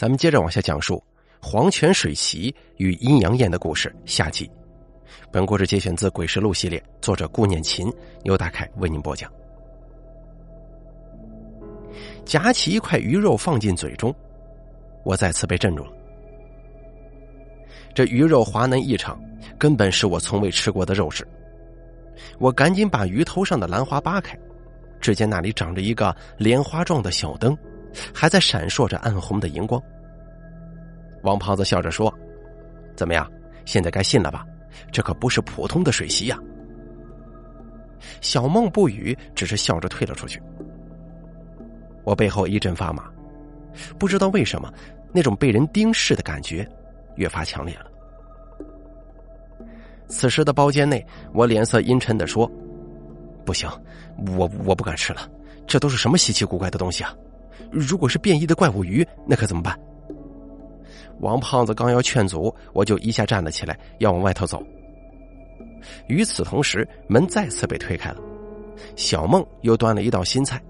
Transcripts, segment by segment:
咱们接着往下讲述黄泉水席与阴阳宴的故事下集。本故事节选自《鬼事录》系列，作者顾念琴，由大凯为您播讲。夹起一块鱼肉放进嘴中，我再次被镇住了。这鱼肉滑嫩异常，根本是我从未吃过的肉食。我赶紧把鱼头上的兰花扒开，只见那里长着一个莲花状的小灯。还在闪烁着暗红的荧光。王胖子笑着说：“怎么样，现在该信了吧？这可不是普通的水席呀。”小梦不语，只是笑着退了出去。我背后一阵发麻，不知道为什么，那种被人盯视的感觉越发强烈了。此时的包间内，我脸色阴沉的说：“不行，我我不敢吃了，这都是什么稀奇古怪的东西啊！”如果是变异的怪物鱼，那可怎么办？王胖子刚要劝阻，我就一下站了起来，要往外头走。与此同时，门再次被推开了，小梦又端了一道新菜，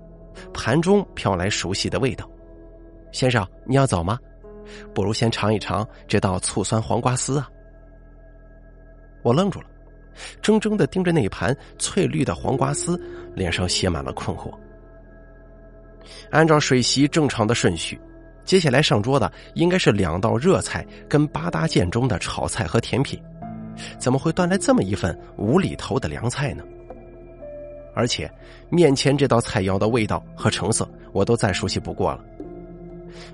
盘中飘来熟悉的味道。先生，你要走吗？不如先尝一尝这道醋酸黄瓜丝啊！我愣住了，怔怔的盯着那盘翠绿的黄瓜丝，脸上写满了困惑。按照水席正常的顺序，接下来上桌的应该是两道热菜跟八大件中的炒菜和甜品，怎么会端来这么一份无厘头的凉菜呢？而且面前这道菜肴的味道和成色我都再熟悉不过了。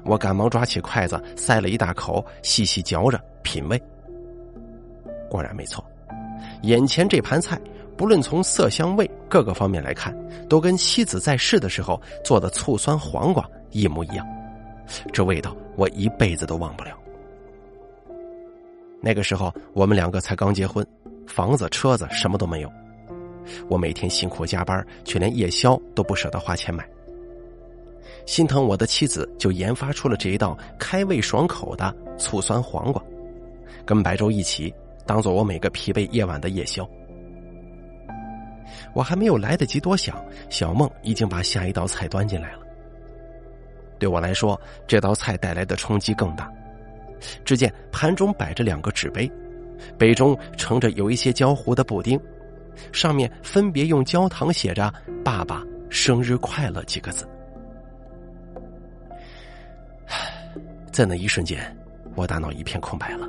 我赶忙抓起筷子塞了一大口，细细嚼着品味。果然没错，眼前这盘菜。不论从色香味各个方面来看，都跟妻子在世的时候做的醋酸黄瓜一模一样，这味道我一辈子都忘不了。那个时候我们两个才刚结婚，房子车子什么都没有，我每天辛苦加班，却连夜宵都不舍得花钱买。心疼我的妻子，就研发出了这一道开胃爽口的醋酸黄瓜，跟白粥一起，当做我每个疲惫夜晚的夜宵。我还没有来得及多想，小梦已经把下一道菜端进来了。对我来说，这道菜带来的冲击更大。只见盘中摆着两个纸杯，杯中盛着有一些焦糊的布丁，上面分别用焦糖写着“爸爸生日快乐”几个字。在那一瞬间，我大脑一片空白了。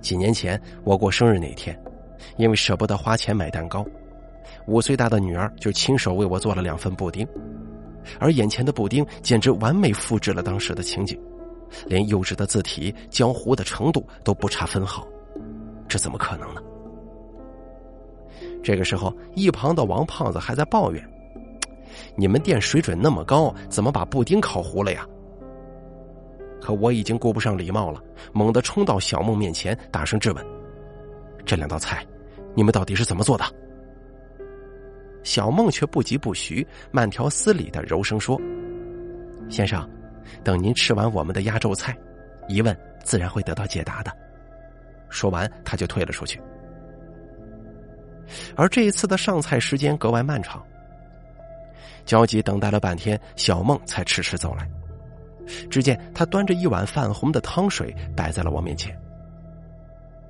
几年前我过生日那天，因为舍不得花钱买蛋糕。五岁大的女儿就亲手为我做了两份布丁，而眼前的布丁简直完美复制了当时的情景，连幼稚的字体、焦糊的程度都不差分毫，这怎么可能呢？这个时候，一旁的王胖子还在抱怨：“你们店水准那么高，怎么把布丁烤糊了呀？”可我已经顾不上礼貌了，猛地冲到小梦面前，大声质问：“这两道菜，你们到底是怎么做的？”小梦却不疾不徐、慢条斯理的柔声说：“先生，等您吃完我们的压轴菜，疑问自然会得到解答的。”说完，他就退了出去。而这一次的上菜时间格外漫长，焦急等待了半天，小梦才迟迟走来。只见他端着一碗泛红的汤水摆在了我面前，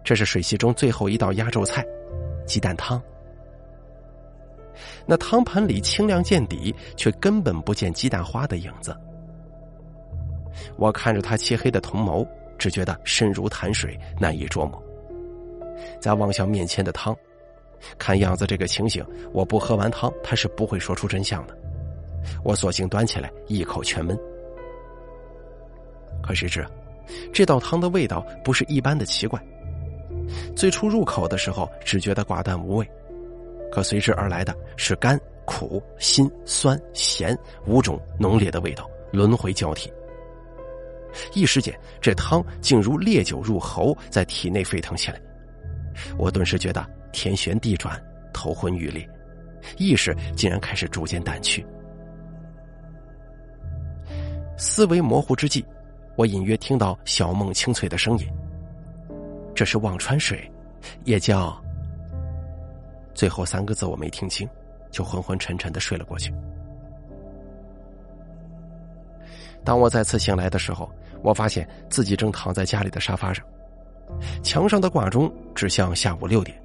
这是水席中最后一道压轴菜——鸡蛋汤。那汤盆里清亮见底，却根本不见鸡蛋花的影子。我看着他漆黑的瞳眸，只觉得深如潭水，难以捉摸。再望向面前的汤，看样子这个情形，我不喝完汤，他是不会说出真相的。我索性端起来一口全闷。可谁知，这道汤的味道不是一般的奇怪。最初入口的时候，只觉得寡淡无味。可随之而来的是甘、苦、辛、酸、咸五种浓烈的味道轮回交替，一时间这汤竟如烈酒入喉，在体内沸腾起来。我顿时觉得天旋地转、头昏欲裂，意识竟然开始逐渐淡去。思维模糊之际，我隐约听到小梦清脆的声音：“这是忘川水，也叫……”最后三个字我没听清，就昏昏沉沉的睡了过去。当我再次醒来的时候，我发现自己正躺在家里的沙发上，墙上的挂钟指向下午六点，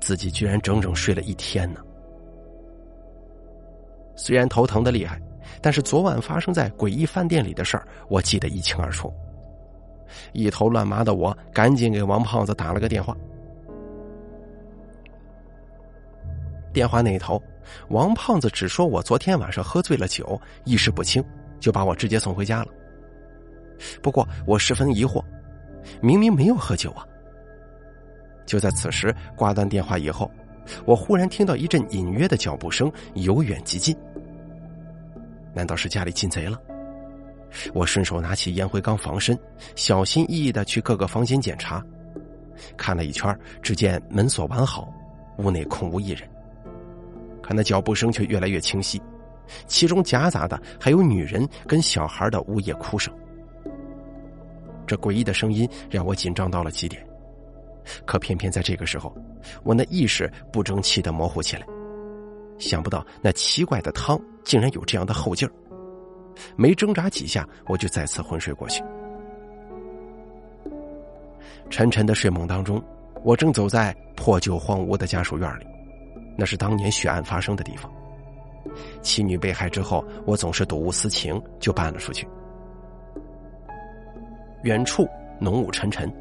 自己居然整整睡了一天呢。虽然头疼的厉害，但是昨晚发生在诡异饭店里的事儿，我记得一清二楚。一头乱麻的我，赶紧给王胖子打了个电话。电话那一头，王胖子只说我昨天晚上喝醉了酒，意识不清，就把我直接送回家了。不过我十分疑惑，明明没有喝酒啊！就在此时，挂断电话以后，我忽然听到一阵隐约的脚步声，由远及近。难道是家里进贼了？我顺手拿起烟灰缸防身，小心翼翼的去各个房间检查，看了一圈，只见门锁完好，屋内空无一人。可那脚步声却越来越清晰，其中夹杂的还有女人跟小孩的呜咽哭声。这诡异的声音让我紧张到了极点，可偏偏在这个时候，我那意识不争气的模糊起来。想不到那奇怪的汤竟然有这样的后劲儿。没挣扎几下，我就再次昏睡过去。沉沉的睡梦当中，我正走在破旧荒芜的家属院里，那是当年血案发生的地方。妻女被害之后，我总是睹物思情，就搬了出去。远处浓雾沉沉，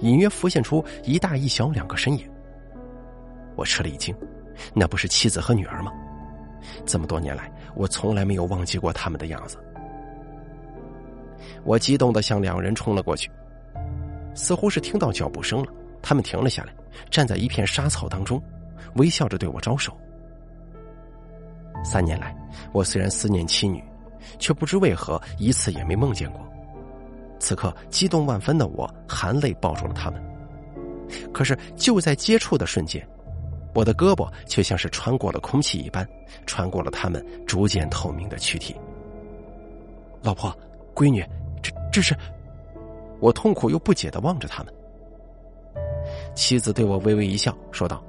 隐约浮现出一大一小两个身影。我吃了一惊，那不是妻子和女儿吗？这么多年来，我从来没有忘记过他们的样子。我激动的向两人冲了过去，似乎是听到脚步声了，他们停了下来，站在一片沙草当中，微笑着对我招手。三年来，我虽然思念妻女，却不知为何一次也没梦见过。此刻激动万分的我，含泪抱住了他们。可是就在接触的瞬间。我的胳膊却像是穿过了空气一般，穿过了他们逐渐透明的躯体。老婆，闺女，这这是……我痛苦又不解的望着他们。妻子对我微微一笑，说道：“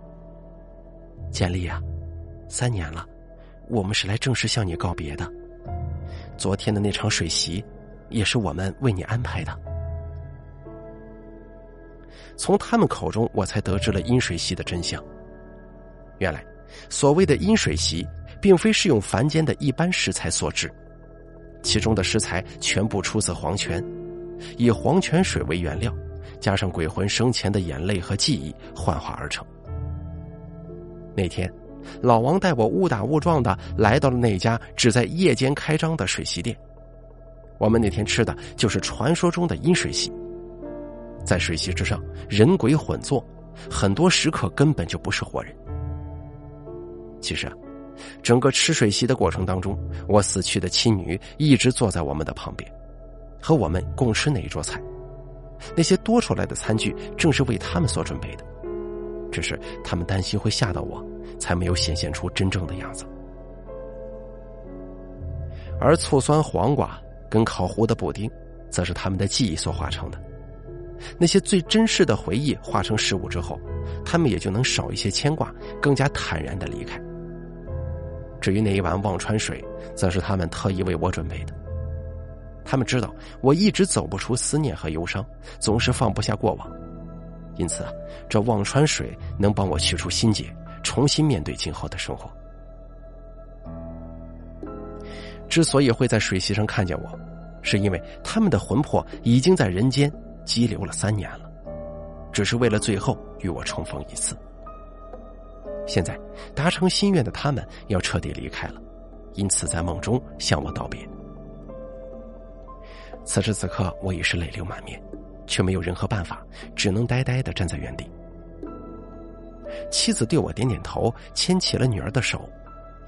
建立啊，三年了，我们是来正式向你告别的。昨天的那场水席，也是我们为你安排的。”从他们口中，我才得知了阴水席的真相。原来，所谓的阴水席，并非是用凡间的一般食材所制，其中的食材全部出自黄泉，以黄泉水为原料，加上鬼魂生前的眼泪和记忆幻化而成。那天，老王带我误打误撞的来到了那家只在夜间开张的水席店，我们那天吃的就是传说中的阴水席。在水席之上，人鬼混坐，很多食客根本就不是活人。其实啊，整个吃水席的过程当中，我死去的妻女一直坐在我们的旁边，和我们共吃那一桌菜。那些多出来的餐具正是为他们所准备的，只是他们担心会吓到我，才没有显现出真正的样子。而醋酸黄瓜跟烤糊的布丁，则是他们的记忆所化成的。那些最真实的回忆化成食物之后，他们也就能少一些牵挂，更加坦然的离开。至于那一碗忘川水，则是他们特意为我准备的。他们知道我一直走不出思念和忧伤，总是放不下过往，因此啊，这忘川水能帮我去除心结，重新面对今后的生活。之所以会在水席上看见我，是因为他们的魂魄已经在人间激流了三年了，只是为了最后与我重逢一次。现在达成心愿的他们要彻底离开了，因此在梦中向我道别。此时此刻，我已是泪流满面，却没有任何办法，只能呆呆的站在原地。妻子对我点点头，牵起了女儿的手，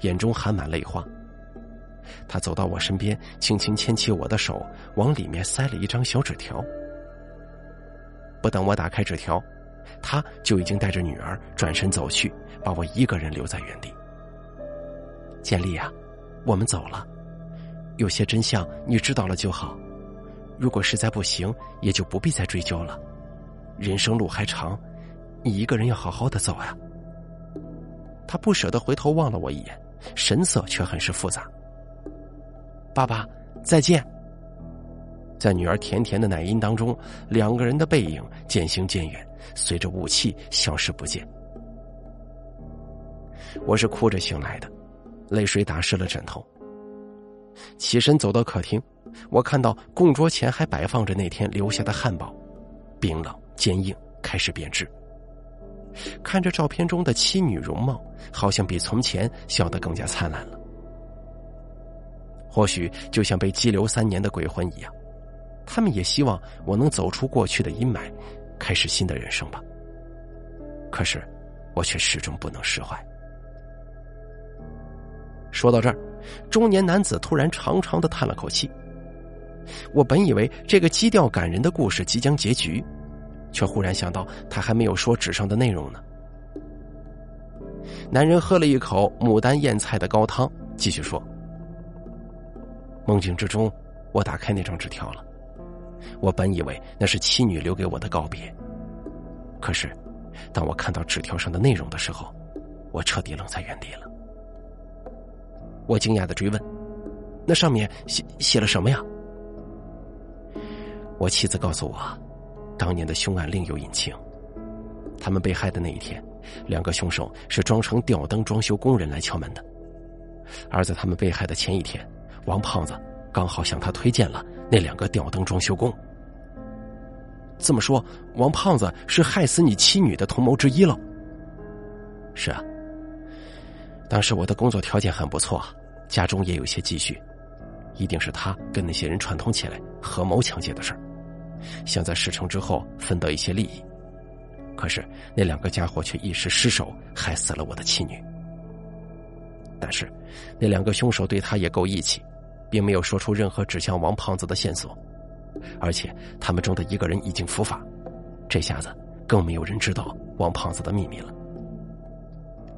眼中含满泪花。他走到我身边，轻轻牵起我的手，往里面塞了一张小纸条。不等我打开纸条。他就已经带着女儿转身走去，把我一个人留在原地。建立啊，我们走了，有些真相你知道了就好。如果实在不行，也就不必再追究了。人生路还长，你一个人要好好的走呀。他不舍得回头望了我一眼，神色却很是复杂。爸爸，再见。在女儿甜甜的奶音当中，两个人的背影渐行渐远，随着雾气消失不见。我是哭着醒来的，泪水打湿了枕头。起身走到客厅，我看到供桌前还摆放着那天留下的汉堡，冰冷坚硬，开始变质。看着照片中的妻女容貌，好像比从前笑得更加灿烂了。或许就像被羁留三年的鬼魂一样。他们也希望我能走出过去的阴霾，开始新的人生吧。可是，我却始终不能释怀。说到这儿，中年男子突然长长的叹了口气。我本以为这个基调感人的故事即将结局，却忽然想到他还没有说纸上的内容呢。男人喝了一口牡丹燕菜的高汤，继续说：“梦境之中，我打开那张纸条了。”我本以为那是妻女留给我的告别，可是，当我看到纸条上的内容的时候，我彻底愣在原地了。我惊讶的追问：“那上面写写了什么呀？”我妻子告诉我，当年的凶案另有隐情。他们被害的那一天，两个凶手是装成吊灯装修工人来敲门的，而在他们被害的前一天，王胖子刚好向他推荐了。那两个吊灯装修工，这么说，王胖子是害死你妻女的同谋之一了。是啊，当时我的工作条件很不错，家中也有些积蓄，一定是他跟那些人串通起来合谋抢劫的事儿，想在事成之后分得一些利益。可是那两个家伙却一时失手，害死了我的妻女。但是，那两个凶手对他也够义气。并没有说出任何指向王胖子的线索，而且他们中的一个人已经伏法，这下子更没有人知道王胖子的秘密了。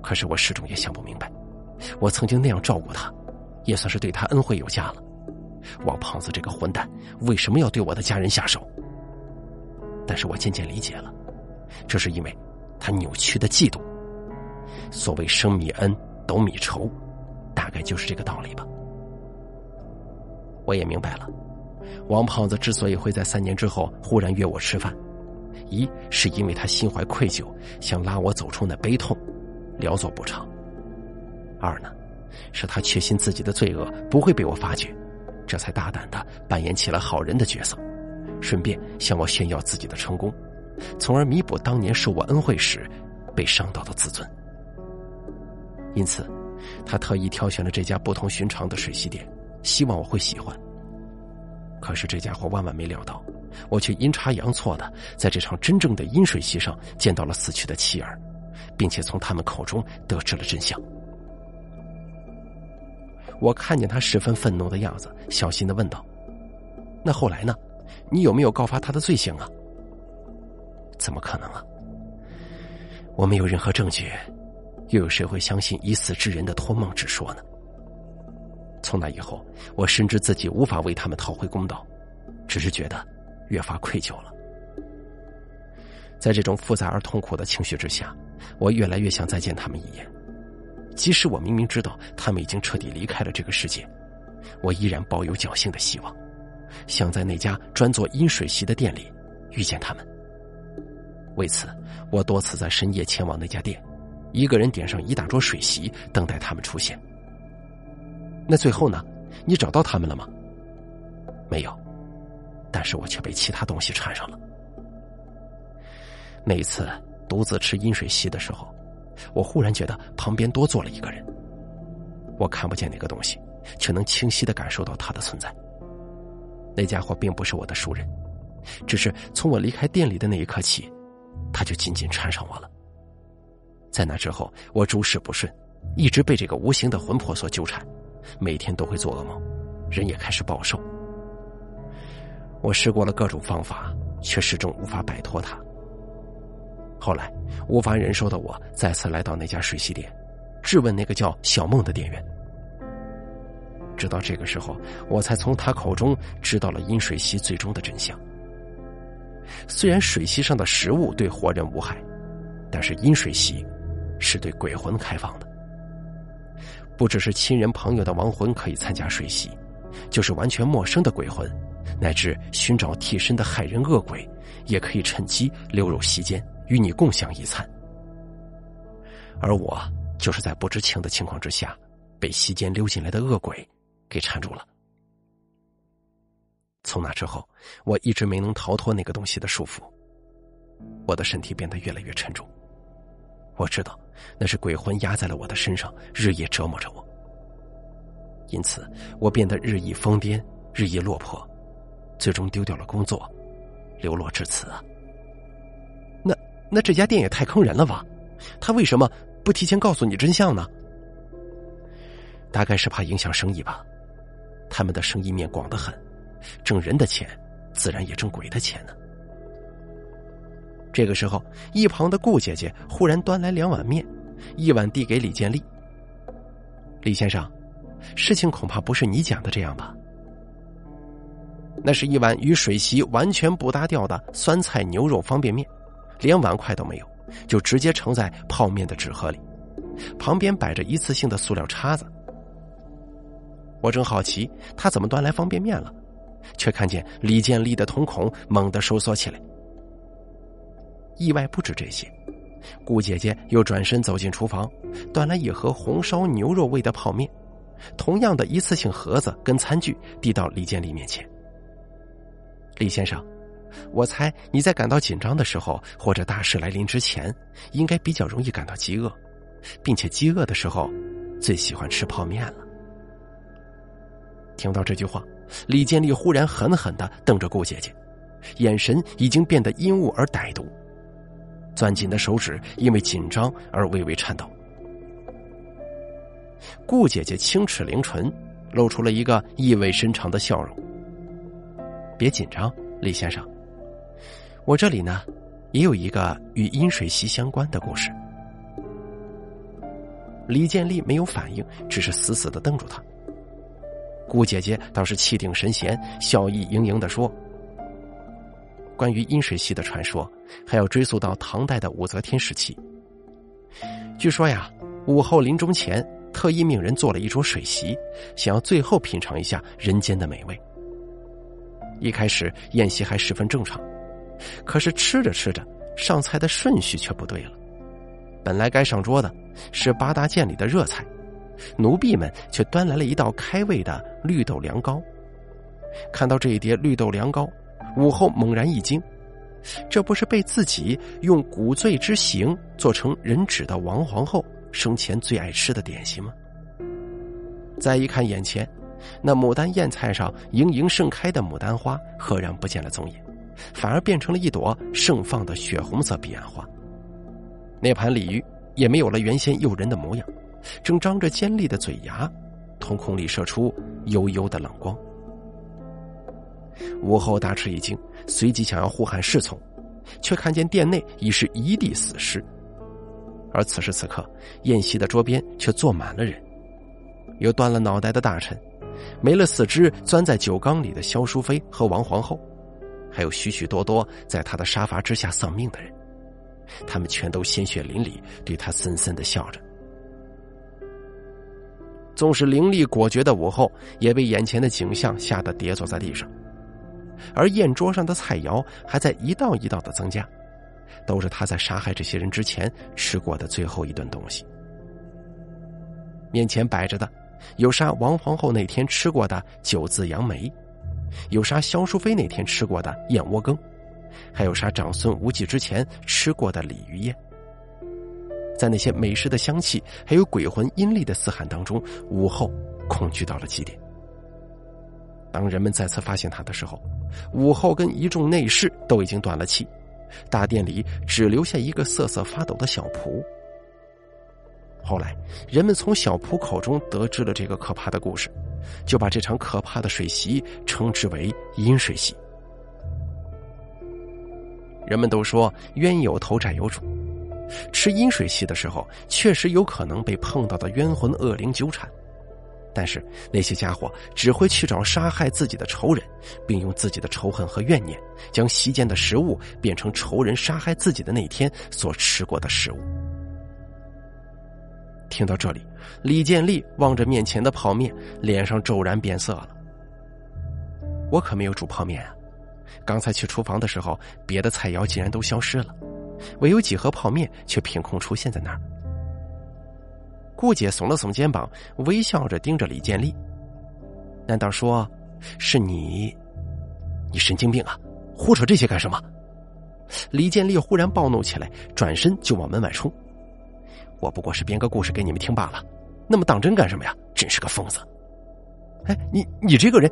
可是我始终也想不明白，我曾经那样照顾他，也算是对他恩惠有加了。王胖子这个混蛋为什么要对我的家人下手？但是我渐渐理解了，这是因为他扭曲的嫉妒。所谓生米恩，斗米仇，大概就是这个道理吧。我也明白了，王胖子之所以会在三年之后忽然约我吃饭，一是因为他心怀愧疚，想拉我走出那悲痛，聊作不长；二呢，是他确信自己的罪恶不会被我发觉，这才大胆的扮演起了好人的角色，顺便向我炫耀自己的成功，从而弥补当年受我恩惠时被伤到的自尊。因此，他特意挑选了这家不同寻常的水洗店。希望我会喜欢，可是这家伙万万没料到，我却阴差阳错的在这场真正的阴水席上见到了死去的妻儿，并且从他们口中得知了真相。我看见他十分愤怒的样子，小心的问道：“那后来呢？你有没有告发他的罪行啊？”“怎么可能啊？我没有任何证据，又有谁会相信已死之人的托梦之说呢？”从那以后，我深知自己无法为他们讨回公道，只是觉得越发愧疚了。在这种复杂而痛苦的情绪之下，我越来越想再见他们一眼。即使我明明知道他们已经彻底离开了这个世界，我依然抱有侥幸的希望，想在那家专做阴水席的店里遇见他们。为此，我多次在深夜前往那家店，一个人点上一大桌水席，等待他们出现。那最后呢？你找到他们了吗？没有，但是我却被其他东西缠上了。那一次独自吃阴水席的时候，我忽然觉得旁边多坐了一个人。我看不见那个东西，却能清晰的感受到它的存在。那家伙并不是我的熟人，只是从我离开店里的那一刻起，他就紧紧缠上我了。在那之后，我诸事不顺，一直被这个无形的魂魄所纠缠。每天都会做噩梦，人也开始暴瘦。我试过了各种方法，却始终无法摆脱他。后来，无法忍受的我再次来到那家水洗店，质问那个叫小梦的店员。直到这个时候，我才从他口中知道了饮水席最终的真相。虽然水席上的食物对活人无害，但是饮水席是对鬼魂开放的。不只是亲人朋友的亡魂可以参加水席，就是完全陌生的鬼魂，乃至寻找替身的害人恶鬼，也可以趁机溜入席间与你共享一餐。而我就是在不知情的情况之下，被席间溜进来的恶鬼给缠住了。从那之后，我一直没能逃脱那个东西的束缚，我的身体变得越来越沉重。我知道，那是鬼魂压在了我的身上，日夜折磨着我。因此，我变得日益疯癫，日益落魄，最终丢掉了工作，流落至此啊！那这家店也太坑人了吧？他为什么不提前告诉你真相呢？大概是怕影响生意吧。他们的生意面广得很，挣人的钱，自然也挣鬼的钱呢。这个时候，一旁的顾姐姐忽然端来两碗面，一碗递给李建立。李先生，事情恐怕不是你讲的这样吧？那是一碗与水席完全不搭调的酸菜牛肉方便面，连碗筷都没有，就直接盛在泡面的纸盒里，旁边摆着一次性的塑料叉子。我正好奇他怎么端来方便面了，却看见李建立的瞳孔猛地收缩起来。意外不止这些，顾姐姐又转身走进厨房，端来一盒红烧牛肉味的泡面，同样的一次性盒子跟餐具递到李建立面前。李先生，我猜你在感到紧张的时候，或者大事来临之前，应该比较容易感到饥饿，并且饥饿的时候，最喜欢吃泡面了。听到这句话，李建立忽然狠狠的瞪着顾姐姐，眼神已经变得阴雾而歹毒。攥紧的手指因为紧张而微微颤抖。顾姐姐轻齿灵唇，露出了一个意味深长的笑容。别紧张，李先生，我这里呢，也有一个与阴水席相关的故事。李建立没有反应，只是死死的瞪住他。顾姐姐倒是气定神闲，笑意盈盈的说。关于阴水席的传说，还要追溯到唐代的武则天时期。据说呀，武后临终前特意命人做了一桌水席，想要最后品尝一下人间的美味。一开始宴席还十分正常，可是吃着吃着，上菜的顺序却不对了。本来该上桌的是八大件里的热菜，奴婢们却端来了一道开胃的绿豆凉糕。看到这一碟绿豆凉糕。武后猛然一惊，这不是被自己用骨醉之刑做成人质的王皇后生前最爱吃的点心吗？再一看眼前，那牡丹宴菜上盈盈盛开的牡丹花赫然不见了踪影，反而变成了一朵盛放的血红色彼岸花。那盘鲤鱼也没有了原先诱人的模样，正张着尖利的嘴牙，瞳孔里射出幽幽的冷光。武后大吃一惊，随即想要呼喊侍从，却看见殿内已是一地死尸。而此时此刻，宴席的桌边却坐满了人，有断了脑袋的大臣，没了四肢钻在酒缸里的萧淑妃和王皇后，还有许许多多在他的沙发之下丧命的人，他们全都鲜血淋漓，对他森森的笑着。纵使凌厉果决的武后，也被眼前的景象吓得跌坐在地上。而宴桌上的菜肴还在一道一道的增加，都是他在杀害这些人之前吃过的最后一顿东西。面前摆着的，有杀王皇后那天吃过的九字杨梅，有杀萧淑妃那天吃过的燕窝羹，还有杀长孙无忌之前吃过的鲤鱼宴。在那些美食的香气，还有鬼魂阴厉的嘶喊当中，武后恐惧到了极点。当人们再次发现他的时候，武后跟一众内侍都已经断了气，大殿里只留下一个瑟瑟发抖的小仆。后来，人们从小仆口中得知了这个可怕的故事，就把这场可怕的水席称之为“阴水席”。人们都说冤有头债有主，吃阴水席的时候，确实有可能被碰到的冤魂恶灵纠缠。但是那些家伙只会去找杀害自己的仇人，并用自己的仇恨和怨念，将席间的食物变成仇人杀害自己的那天所吃过的食物。听到这里，李建立望着面前的泡面，脸上骤然变色了，我可没有煮泡面啊！刚才去厨房的时候，别的菜肴竟然都消失了，唯有几盒泡面却凭空出现在那儿。顾姐耸了耸肩膀，微笑着盯着李建立。难道说，是你？你神经病啊！胡扯这些干什么？李建立忽然暴怒起来，转身就往门外冲。我不过是编个故事给你们听罢了，那么当真干什么呀？真是个疯子！哎，你你这个人！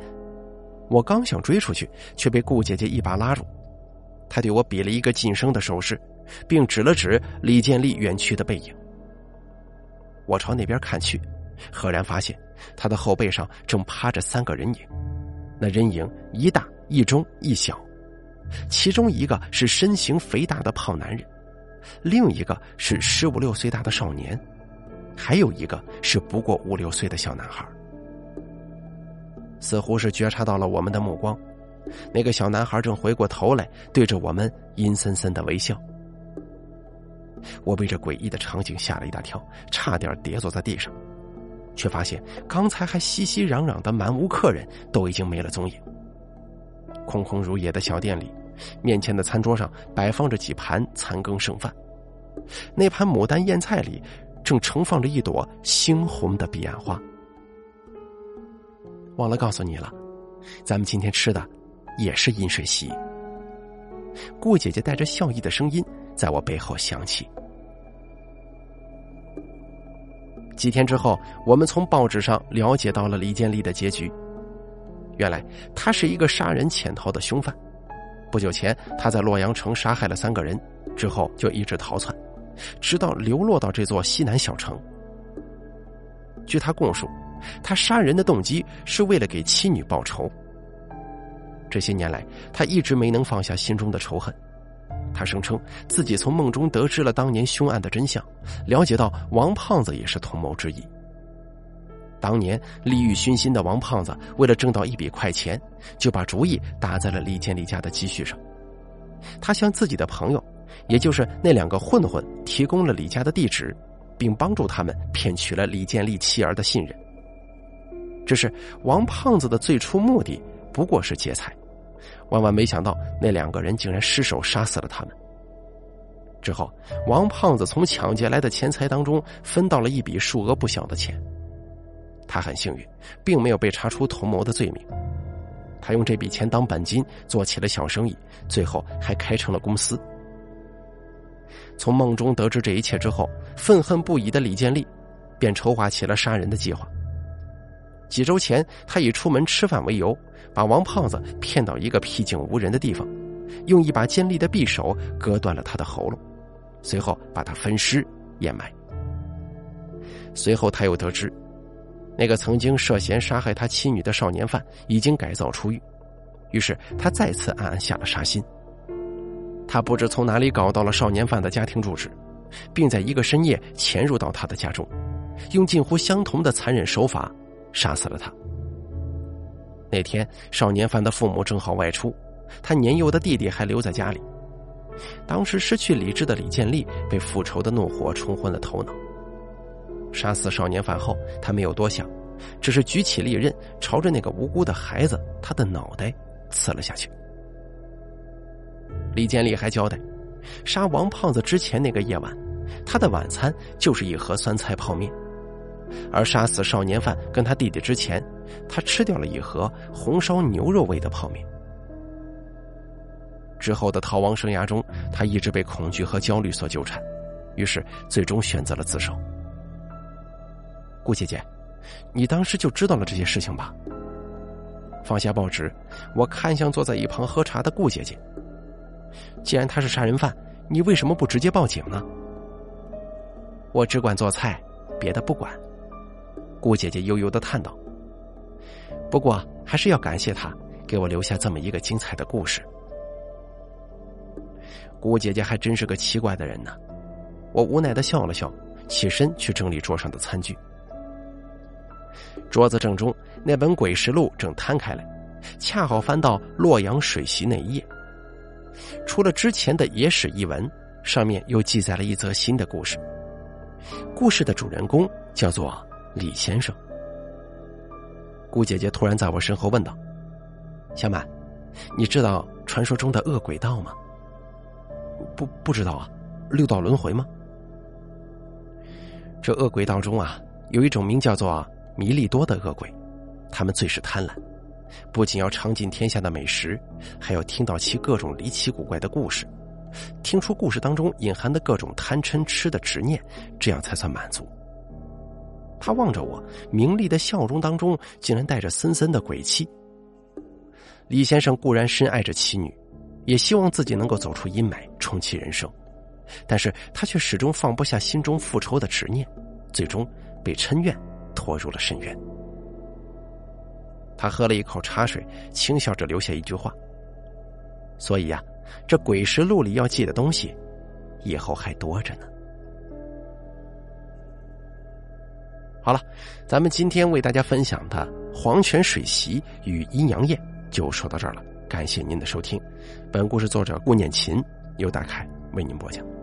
我刚想追出去，却被顾姐姐一把拉住。她对我比了一个噤声的手势，并指了指李建立远去的背影。我朝那边看去，赫然发现他的后背上正趴着三个人影，那人影一大一中一小，其中一个是身形肥大的胖男人，另一个是十五六岁大的少年，还有一个是不过五六岁的小男孩。似乎是觉察到了我们的目光，那个小男孩正回过头来，对着我们阴森森的微笑。我被这诡异的场景吓了一大跳，差点跌坐在地上，却发现刚才还熙熙攘攘的满屋客人都已经没了踪影。空空如也的小店里，面前的餐桌上摆放着几盘残羹剩饭，那盘牡丹燕菜里正盛放着一朵猩红的彼岸花。忘了告诉你了，咱们今天吃的也是饮水席。顾姐姐带着笑意的声音。在我背后响起。几天之后，我们从报纸上了解到了李建立的结局。原来他是一个杀人潜逃的凶犯。不久前，他在洛阳城杀害了三个人，之后就一直逃窜，直到流落到这座西南小城。据他供述，他杀人的动机是为了给妻女报仇。这些年来，他一直没能放下心中的仇恨。他声称自己从梦中得知了当年凶案的真相，了解到王胖子也是同谋之一。当年利欲熏心的王胖子，为了挣到一笔快钱，就把主意打在了李建立家的积蓄上。他向自己的朋友，也就是那两个混混，提供了李家的地址，并帮助他们骗取了李建立妻儿的信任。只是王胖子的最初目的不过是劫财。万万没想到，那两个人竟然失手杀死了他们。之后，王胖子从抢劫来的钱财当中分到了一笔数额不小的钱。他很幸运，并没有被查出同谋的罪名。他用这笔钱当本金做起了小生意，最后还开成了公司。从梦中得知这一切之后，愤恨不已的李建立便筹划起了杀人的计划。几周前，他以出门吃饭为由。把王胖子骗到一个僻静无人的地方，用一把尖利的匕首割断了他的喉咙，随后把他分尸掩埋。随后他又得知，那个曾经涉嫌杀害他妻女的少年犯已经改造出狱，于是他再次暗暗下了杀心。他不知从哪里搞到了少年犯的家庭住址，并在一个深夜潜入到他的家中，用近乎相同的残忍手法杀死了他。那天，少年犯的父母正好外出，他年幼的弟弟还留在家里。当时失去理智的李建立被复仇的怒火冲昏了头脑。杀死少年犯后，他没有多想，只是举起利刃，朝着那个无辜的孩子他的脑袋刺了下去。李建立还交代，杀王胖子之前那个夜晚，他的晚餐就是一盒酸菜泡面。而杀死少年犯跟他弟弟之前，他吃掉了一盒红烧牛肉味的泡面。之后的逃亡生涯中，他一直被恐惧和焦虑所纠缠，于是最终选择了自首。顾姐姐，你当时就知道了这些事情吧？放下报纸，我看向坐在一旁喝茶的顾姐姐。既然他是杀人犯，你为什么不直接报警呢？我只管做菜，别的不管。顾姐姐悠悠的叹道：“不过还是要感谢他，给我留下这么一个精彩的故事。”顾姐姐还真是个奇怪的人呢。我无奈的笑了笑，起身去整理桌上的餐具。桌子正中那本《鬼实录》正摊开来，恰好翻到洛阳水席那一页。除了之前的野史一文，上面又记载了一则新的故事。故事的主人公叫做。李先生，顾姐姐突然在我身后问道：“小满，你知道传说中的恶鬼道吗？不，不知道啊。六道轮回吗？这恶鬼道中啊，有一种名叫做弥利多的恶鬼，他们最是贪婪，不仅要尝尽天下的美食，还要听到其各种离奇古怪的故事，听出故事当中隐含的各种贪嗔痴的执念，这样才算满足。他望着我，明丽的笑容当中竟然带着森森的鬼气。李先生固然深爱着妻女，也希望自己能够走出阴霾，重启人生。但是他却始终放不下心中复仇的执念，最终被嗔怨拖入了深渊。他喝了一口茶水，轻笑着留下一句话：“所以呀，这鬼石录里要记的东西，以后还多着呢。”好了，咱们今天为大家分享的黄泉水席与阴阳宴就说到这儿了。感谢您的收听，本故事作者顾念琴由大凯为您播讲。